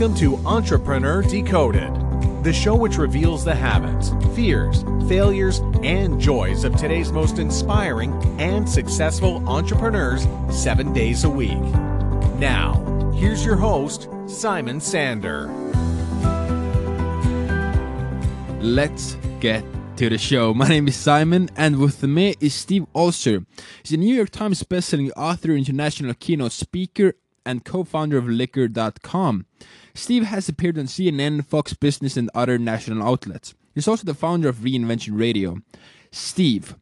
Welcome to Entrepreneur Decoded, the show which reveals the habits, fears, failures, and joys of today's most inspiring and successful entrepreneurs seven days a week. Now, here's your host, Simon Sander. Let's get to the show. My name is Simon, and with me is Steve Olsher. He's a New York Times bestselling author, international keynote speaker, and co-founder of Liquor.com. Steve has appeared on CNN, Fox Business, and other national outlets. He's also the founder of Reinvention Radio. Steve,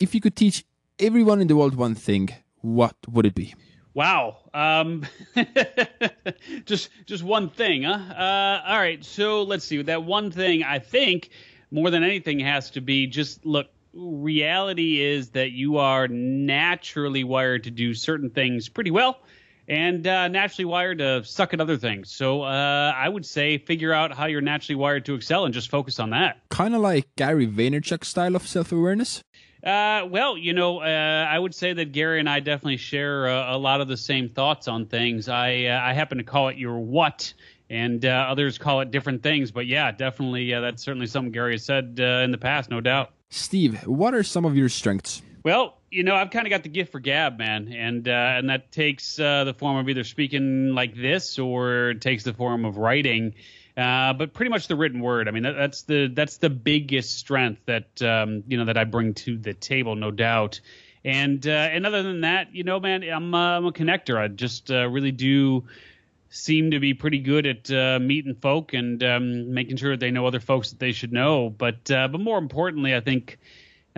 if you could teach everyone in the world one thing, what would it be? Wow. Um, just just one thing, huh? Uh, all right. So let's see. That one thing, I think, more than anything, has to be just look. Reality is that you are naturally wired to do certain things pretty well, and uh, naturally wired to suck at other things. So uh, I would say figure out how you're naturally wired to excel and just focus on that. Kind of like Gary Vaynerchuk style of self-awareness. Uh, well, you know, uh, I would say that Gary and I definitely share a, a lot of the same thoughts on things. I uh, I happen to call it your what, and uh, others call it different things. But yeah, definitely, uh, that's certainly something Gary has said uh, in the past, no doubt. Steve, what are some of your strengths? Well, you know, I've kind of got the gift for gab, man, and and that takes the form of either speaking like this or it takes the form of writing. Uh, but pretty much the written word. I mean, that, that's the that's the biggest strength that um, you know that I bring to the table, no doubt. And uh, and other than that, you know, man, I'm uh, I'm a connector. I just uh, really do seem to be pretty good at uh, meeting folk and um, making sure that they know other folks that they should know. But uh, but more importantly, I think.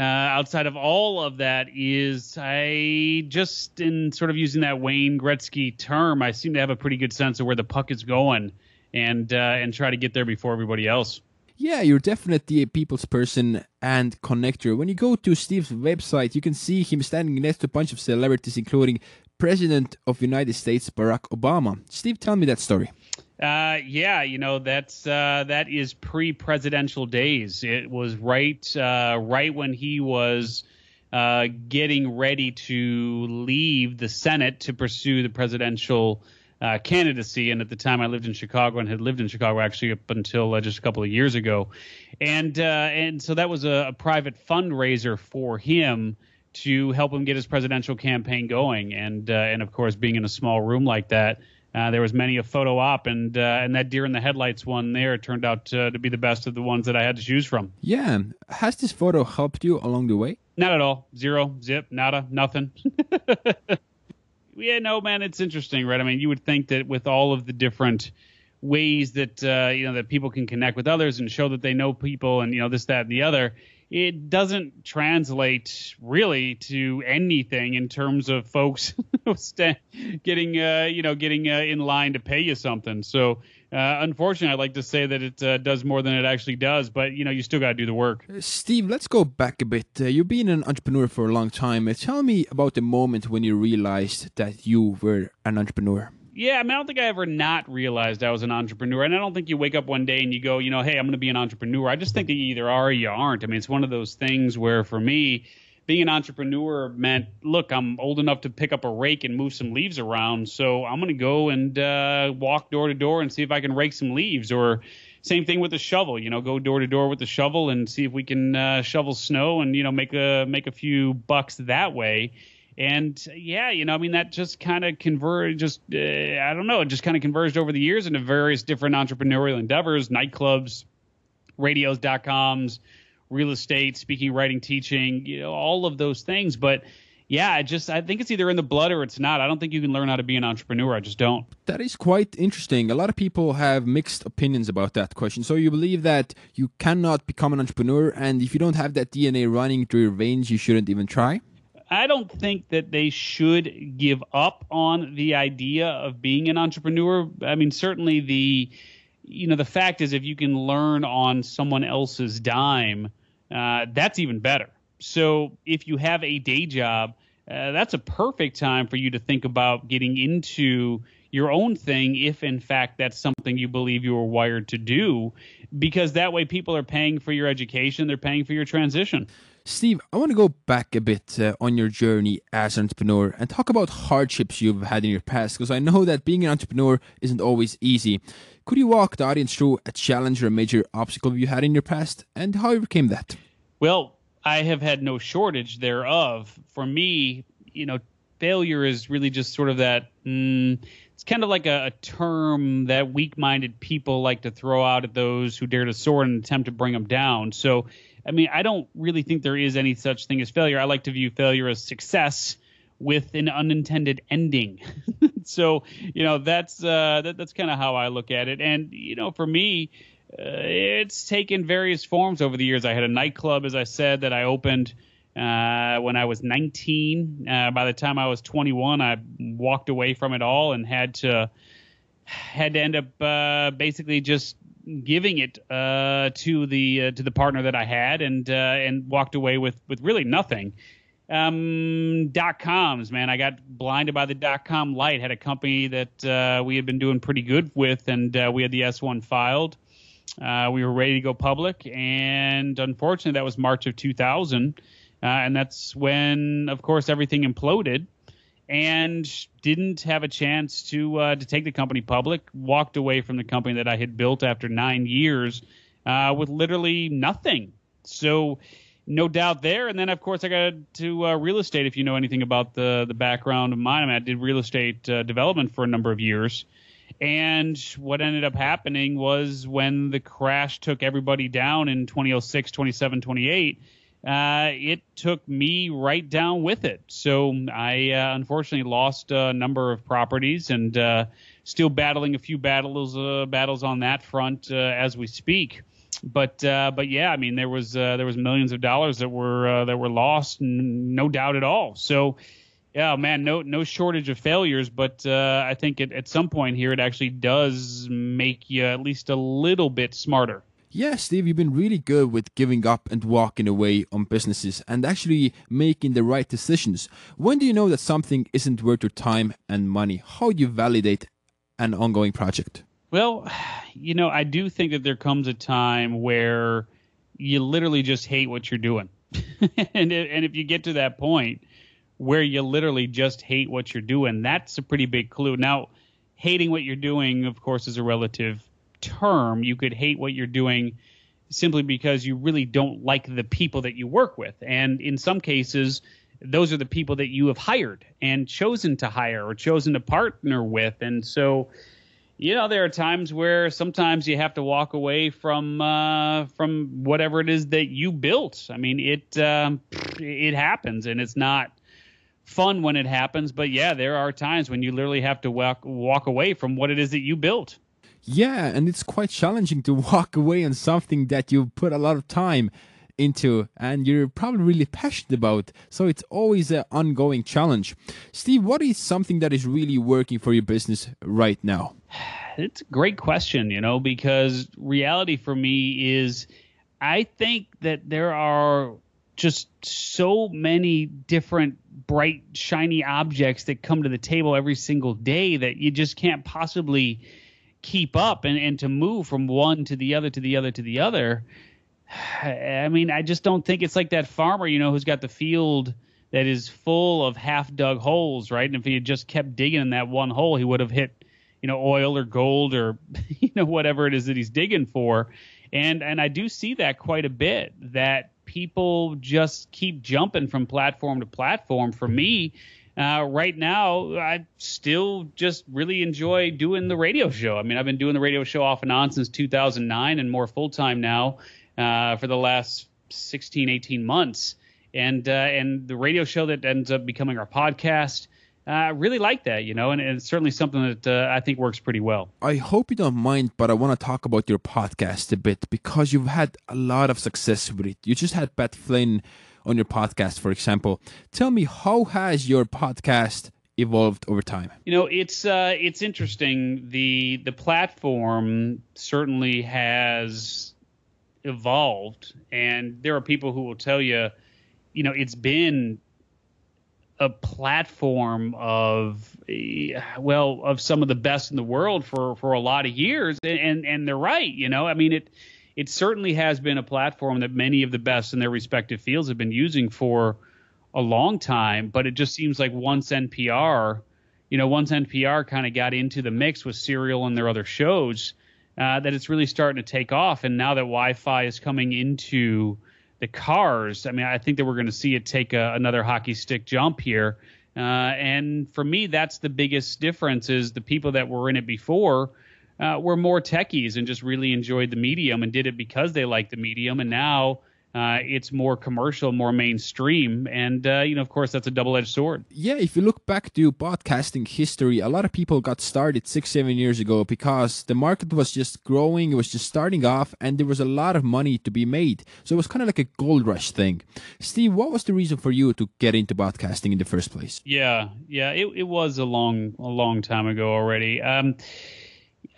Uh, outside of all of that is I just in sort of using that Wayne Gretzky term, I seem to have a pretty good sense of where the puck is going and uh, and try to get there before everybody else. Yeah, you're definitely a people's person and connector. When you go to Steve's website, you can see him standing next to a bunch of celebrities, including President of United States Barack Obama. Steve, tell me that story. Uh, yeah, you know that's uh, that is pre-presidential days. It was right uh, right when he was uh, getting ready to leave the Senate to pursue the presidential uh, candidacy. And at the time, I lived in Chicago and had lived in Chicago actually up until uh, just a couple of years ago. And and so that was a, a, private fundraiser for him to help him get his presidential campaign going. And and of course, being in a small room like that. Uh, there was many a photo op, and uh, and that deer in the headlights one there turned out to be the best of the ones that I had to choose from. Yeah, has this photo helped you along the way? Not at all. Zero, zip, nada, nothing. yeah, no, man, it's interesting, right? I mean, you would think that with all of the different ways that uh, you know that people can connect with others and show that they know people and you know this, that, and the other, it doesn't translate really to anything in terms of folks getting uh, you know getting uh, in line to pay you something. So uh, unfortunately, I'd like to say that it uh, does more than it actually does, but you know, you still got to do the work. Uh, Steve, let's go back a bit. Uh, you've been an entrepreneur for a long time. Tell me about the moment when you realized that you were an entrepreneur. Yeah, I mean, I don't think I ever not realized I was an entrepreneur, and I don't think you wake up one day and you go, you know, hey, I'm going to be an entrepreneur. I just think that you either are or you aren't. I mean, it's one of those things where, for me, being an entrepreneur meant, look, I'm old enough to pick up a rake and move some leaves around, so I'm going to go and uh, walk door to door and see if I can rake some leaves. Or same thing with the shovel, you know, go door to door with the shovel and see if we can uh, shovel snow and you know make a make a few bucks that way. And yeah, you know, I mean, that just kind of converged, just, uh, I don't know, it just kind of converged over the years into various different entrepreneurial endeavors, nightclubs, radios.coms, real estate, speaking, writing, teaching, you know, all of those things. But yeah, I just I think it's either in the blood or it's not. I don't think you can learn how to be an entrepreneur. I just don't. That is quite interesting. A lot of people have mixed opinions about that question. So you believe that you cannot become an entrepreneur, and if you don't have that DNA running through your veins, you shouldn't even try. I don't think that they should give up on the idea of being an entrepreneur. I mean, certainly the you know the fact is if you can learn on someone else's dime uh, that's even better. So if you have a day job, uh, that's a perfect time for you to think about getting into your own thing if in fact that's something you believe you were wired to do because that way people are paying for your education they're paying for your transition Steve, I want to go back a bit uh, on your journey as an entrepreneur and talk about hardships you've had in your past because I know that being an entrepreneur isn't always easy. Could you walk the audience through a challenge or a major obstacle you had in your past and how you overcame that? Well, I have had no shortage thereof. For me, you know, failure is really just sort of that. Mm, it's kind of like a, a term that weak-minded people like to throw out at those who dare to soar and attempt to bring them down. So I mean, I don't really think there is any such thing as failure. I like to view failure as success with an unintended ending. so, you know, that's uh, that, that's kind of how I look at it. And you know, for me, uh, it's taken various forms over the years. I had a nightclub, as I said, that I opened uh, when I was 19. Uh, by the time I was 21, I walked away from it all and had to had to end up uh, basically just giving it uh, to the uh, to the partner that I had, and uh, and walked away with with really nothing. Um, dot coms, man, I got blinded by the dot com light. Had a company that we had been doing pretty good with, and we had the S1 filed. Uh, we were ready to go public, and unfortunately, that was March of 2000, and that's when, of course, everything imploded and didn't have a chance to uh, to take the company public. Walked away from the company that I had built after nine years uh, with literally nothing. So no doubt there. And then of course I got to uh, real estate. If you know anything about the the background of mine, I, mean, I did real estate uh, development for a number of years. And what ended up happening was when the crash took everybody down in 2006, 27, 28 uh, it took me right down with it. So I uh, unfortunately lost a number of properties and uh, still battling a few battles uh, battles on that front uh, as we speak. But uh, but yeah, I mean there was there was millions of dollars that were that were lost, no doubt at all. So. Yeah, man, no no shortage of failures, but I think at some point here it actually does make you at least a little bit smarter. Yeah, Steve, you've been really good with giving up and walking away on businesses and actually making the right decisions. When do you know that something isn't worth your time and money? How do you validate an ongoing project? Well, you know, I do think that there comes a time where you literally just hate what you're doing. and, and if you get to that point where you literally just hate what you're doing, that's a pretty big clue. Now, hating what you're doing, of course, is a relative term. You could hate what you're doing simply because you really don't like the people that you work with. And in some cases, those are the people that you have hired and chosen to hire or chosen to partner with. And so, you know, there are times where sometimes you have to walk away from uh, from whatever it is that you built. I mean, it um, it happens, and it's not fun when it happens. But yeah, there are times when you literally have to walk walk away from what it is that you built. Yeah, and it's quite challenging to walk away on something that you put a lot of time into and you're probably really passionate about. So it's always an ongoing challenge. Steve, what is something that is really working for your business right now? It's a great question, you know, because reality for me is I think that there are just so many different bright shiny objects that come to the table every single day that you just can't possibly keep up and, and to move from one to the other to the other to the other. I mean, I just don't think it's like that farmer, you know, who's got the field that is full of half dug holes, right? And if he had just kept digging in that one hole, he would have hit, you know, oil or gold or, you know, whatever it is that he's digging for. And and I do see that quite a bit that people just keep jumping from platform to platform. For me, uh, right now, I still just really enjoy doing the radio show. I mean, I've been doing the radio show off and on since 2009 and more full time now uh, for the last 16, 18 months. And uh, and the radio show that ends up becoming our podcast. I uh, really like that, you know, and, and it's certainly something that uh, I think works pretty well. I hope you don't mind, but I want to talk about your podcast a bit because you've had a lot of success with it. You just had Pat Flynn on your podcast, for example. Tell me, how has your podcast evolved over time? You know, it's uh, it's interesting. the The platform certainly has evolved, and there are people who will tell you, you know, it's been a platform of well of some of the best in the world for for a lot of years and and, and they're right you know i mean it it certainly has been a platform that many of the best in their respective fields have been using for a long time. But it just seems like once NPR, you know, once NPR kind of got into the mix with Serial and their other shows, uh, that it's really starting to take off. And now that Wi-Fi is coming into the cars, I mean, I think that we're going to see it take a, another hockey stick jump here. Uh, and for me, that's the biggest difference is the people that were in it before uh, were more techies and just really enjoyed the medium and did it because they liked the medium. And now uh, it's more commercial, more mainstream, and uh, you know, of course, that's a double-edged sword. Yeah, if you look back to podcasting history, a lot of people got started six, seven years ago because the market was just growing, it was just starting off, and there was a lot of money to be made. So it was kind of like a gold rush thing. Steve, what was the reason for you to get into podcasting in the first place? Yeah, yeah, it, it was a long, a long time ago already. Um,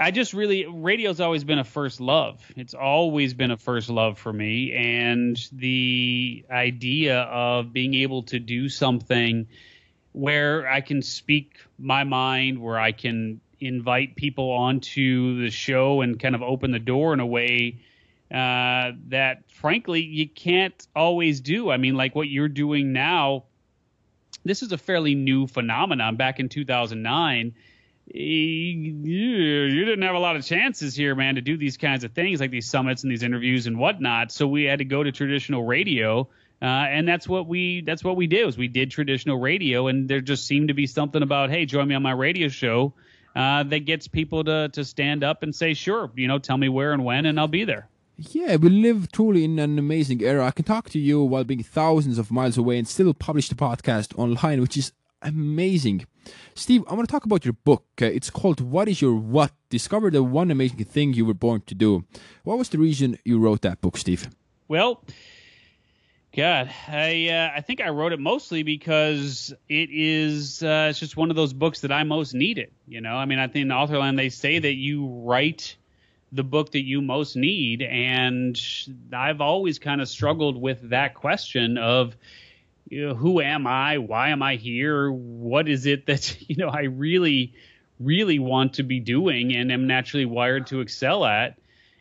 I just really radio's always been a first love. It's always been a first love for me and the idea of being able to do something where I can speak my mind, where I can invite people onto the show and kind of open the door in a way uh, that frankly you can't always do. I mean, like what you're doing now, this is a fairly new phenomenon back in 2009 you didn't have a lot of chances here, man, to do these kinds of things like these summits and these interviews and whatnot. So we had to go to traditional radio. Uh, and that's what we that's what we did was we did traditional radio and there just seemed to be something about hey join me on my radio show uh, that gets people to to stand up and say sure you know tell me where and when and I'll be there. Yeah, we live truly in an amazing era. I can talk to you while being thousands of miles away and still publish the podcast online, which is amazing. Steve, I want to talk about your book. Uh, it's called What is Your What? Discover the one amazing thing you were born to do. What was the reason you wrote that book, Steve? Well, God, I uh, I think I wrote it mostly because it is uh, it's just one of those books that I most needed. You know, I mean, I think in Authorland they say that you write the book that you most need, and I've always kind of struggled with that question of you know, who am I? Why am I here? What is it that you know I really, really want to be doing and am naturally wired to excel at?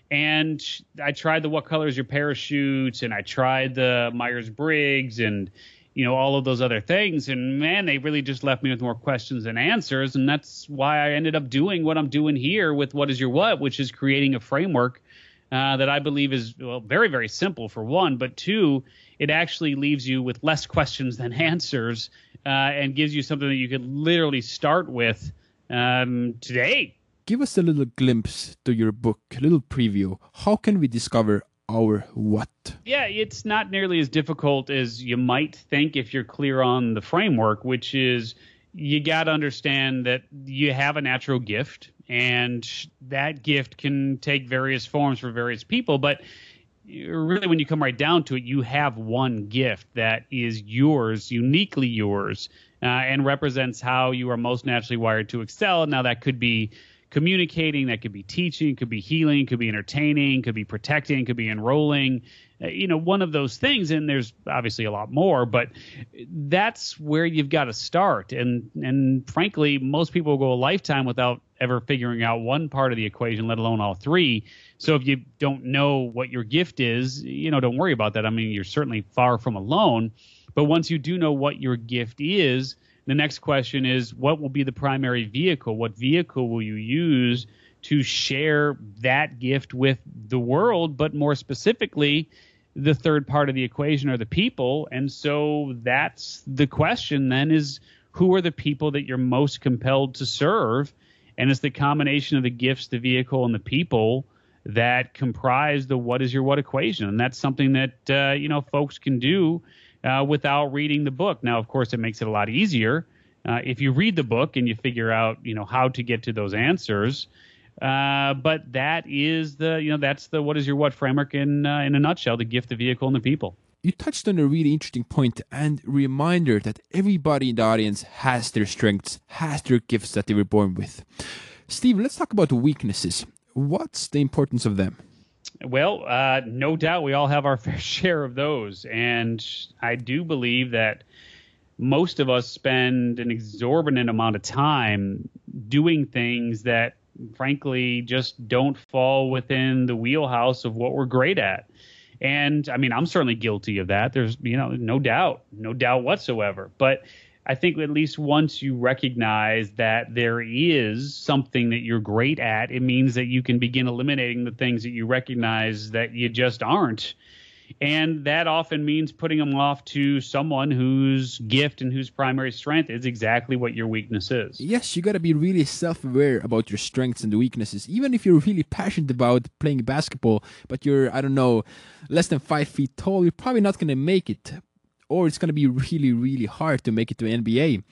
And I tried the What Color Is Your Parachute, and I tried the Myers Briggs, and you know all of those other things. And man, they really just left me with more questions than answers. And that's why I ended up doing what I'm doing here with What Is Your What, which is creating a framework uh, that I believe is well very very simple for one, but two it actually leaves you with less questions than answers uh, and gives you something that you could literally start with um, today. Give us a little glimpse to your book, a little preview. How can we discover our what? Yeah, it's not nearly as difficult as you might think if you're clear on the framework, which is you got to understand that you have a natural gift and that gift can take various forms for various people, but really when you come right down to it you have one gift that is yours uniquely yours uh, and represents how you are most naturally wired to excel. Now that could be communicating that could be teaching could be healing could be entertaining could be protecting could be enrolling uh, you know one of those things and there's obviously a lot more but that's where you've got to start and and frankly most people go a lifetime without ever figuring out one part of the equation let alone all three so if you don't know what your gift is, you know, don't worry about that. I mean, you're certainly far from alone. But once you do know what your gift is, the next question is what will be the primary vehicle? What vehicle will you use to share that gift with the world, but more specifically, the third part of the equation are the people. And so that's the question then is who are the people that you're most compelled to serve? And it's the combination of the gifts, the vehicle, and the people that comprise the what is your what equation. And that's something that, uh, you know, folks can do uh, without reading the book. Now, of course, it makes it a lot easier uh, if you read the book and you figure out, you know, how to get to those answers. Uh, but that is the, you know, that's the what is your what framework in uh, in a nutshell: the gift, the vehicle, and the people. You touched on a really interesting point and reminder that everybody in the audience has their strengths, has their gifts that they were born with. Steve, let's talk about weaknesses. What's the importance of them? Well, uh, no doubt we all have our fair share of those. And I do believe that most of us spend an exorbitant amount of time doing things that frankly just don't fall within the wheelhouse of what we're great at. And I mean, I'm certainly guilty of that. There's, you know, no doubt, no doubt whatsoever. But I think at least once you recognize that there is something that you're great at, it means that you can begin eliminating the things that you recognize that you just aren't and that often means putting them off to someone whose gift and whose primary strength is exactly what your weakness is. Yes, you got to be really self aware about your strengths and weaknesses. Even if you're really passionate about playing basketball, but you're, I don't know, less than five feet tall, you're probably not going to make it. Or it's going to be really, really hard to make it to NBA.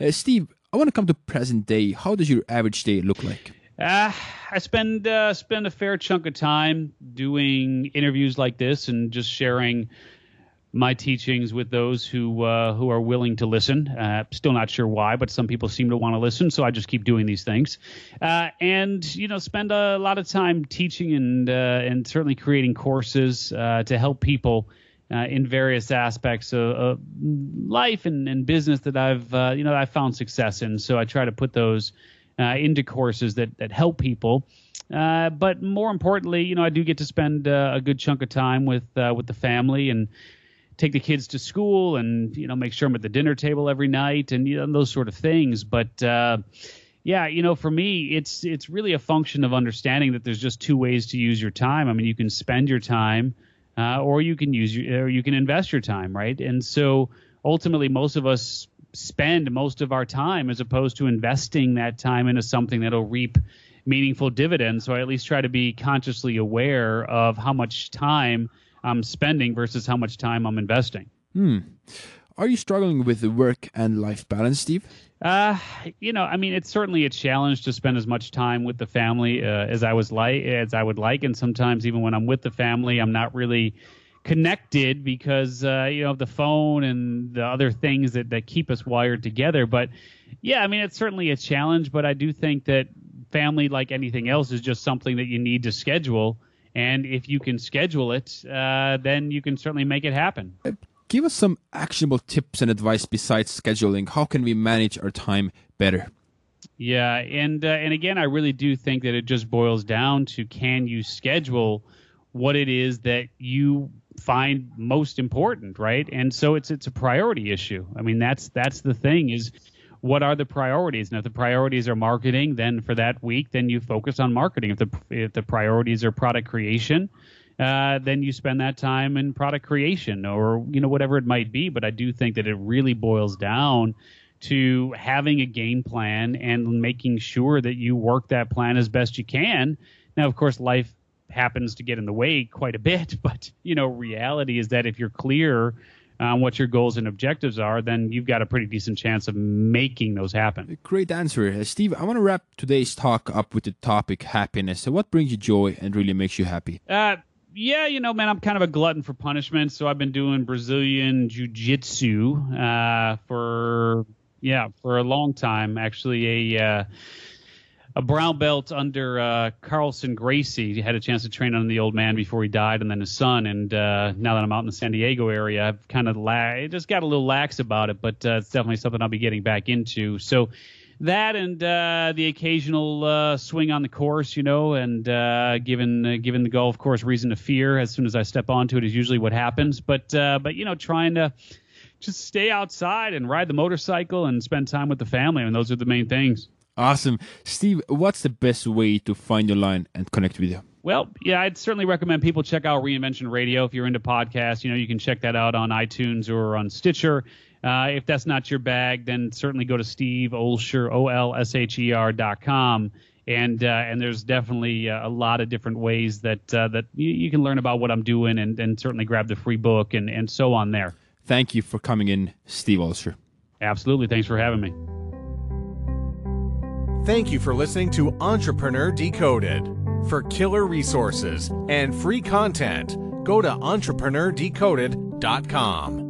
Uh, Steve, I want to come to present day. How does your average day look like? Uh, I spend uh, spend a fair chunk of time doing interviews like this and just sharing my teachings with those who uh, who are willing to listen. Uh, still not sure why, but some people seem to want to listen, so I just keep doing these things. Uh, and you know, spend a lot of time teaching and uh, and certainly creating courses uh, to help people. Uh, in various aspects of, of life and, and, business that I've you know I found success in, so I try to put those uh, into courses that that help people. Uh, but more importantly, you know, I do get to spend uh, a good chunk of time with uh, with the family and take the kids to school and you know make sure I'm at the dinner table every night and you know, those sort of things. But uh, yeah, you know, for me, it's it's really a function of understanding that there's just two ways to use your time. I mean, you can spend your time, uh, or you can use your, or you can invest your time, right? And so ultimately, most of us spend most of our time as opposed to investing that time into something that'll reap meaningful dividends. So I at least try to be consciously aware of how much time I'm spending versus how much time I'm investing. Hmm. Are you struggling with the work and life balance, Steve? Uh, you know, I mean, it's certainly a challenge to spend as much time with the family uh, as I was like as I would like, and sometimes even when I'm with the family, I'm not really connected because uh, you know the phone and the other things that that keep us wired together. But yeah, I mean it's certainly a challenge, but I do think that family, like anything else, is just something that you need to schedule. And if you can schedule it, uh, then you can certainly make it happen. Give us some actionable tips and advice besides scheduling. How can we manage our time better? Yeah, and uh, and again, I really do think that it just boils down to can you schedule what it is that you find most important, right? And so it's it's a priority issue. I mean, that's that's the thing is what are the priorities? And if the priorities are marketing, then for that week, then you focus on marketing. If the if the priorities are product creation, uh, then you spend that time in product creation or you know whatever it might be. But I do think that it really boils down to having a game plan and making sure that you work that plan as best you can. Now, of course, life happens to get in the way quite a bit. But you know, reality is that if you're clear on what your goals and objectives are, then you've got a pretty decent chance of making those happen. Great answer, uh, Steve. I want to wrap today's talk up with the topic happiness. So, what brings you joy and really makes you happy? Uh, yeah, you know, man, I'm kind of a glutton for punishment, so I've been doing Brazilian jiu-jitsu uh, for yeah for a long time. Actually, a uh, a brown belt under uh, Carlson Gracie. He had a chance to train under the old man before he died, and then his son. And uh, now that I'm out in the San Diego area, I've kind of la- just got a little lax about it, but uh, it's definitely something I'll be getting back into. So that and uh, the occasional uh, swing on the course, you know, and uh, given uh, given the golf course reason to fear as soon as I step onto it is usually what happens. But uh, but you know, trying to just stay outside and ride the motorcycle and spend time with the family. I mean, those are the main things. Awesome. Steve, what's the best way to find your line and connect with you? Well, yeah, I'd certainly recommend people check out Reinvention Radio. If you're into podcasts, you know, you can check that out on iTunes or on Stitcher. Uh, if that's not your bag, then certainly go to Steve Olsher, O L S H E R dot com. And uh, and there's definitely uh, a lot of different ways that uh, that you, you, can learn about what I'm doing and, and certainly grab the free book and, and so on there. Thank you for coming in, Steve Olsher. Absolutely. Thanks for having me. Thank you for listening to Entrepreneur Decoded. For killer resources and free content, go to entrepreneurdecoded.com.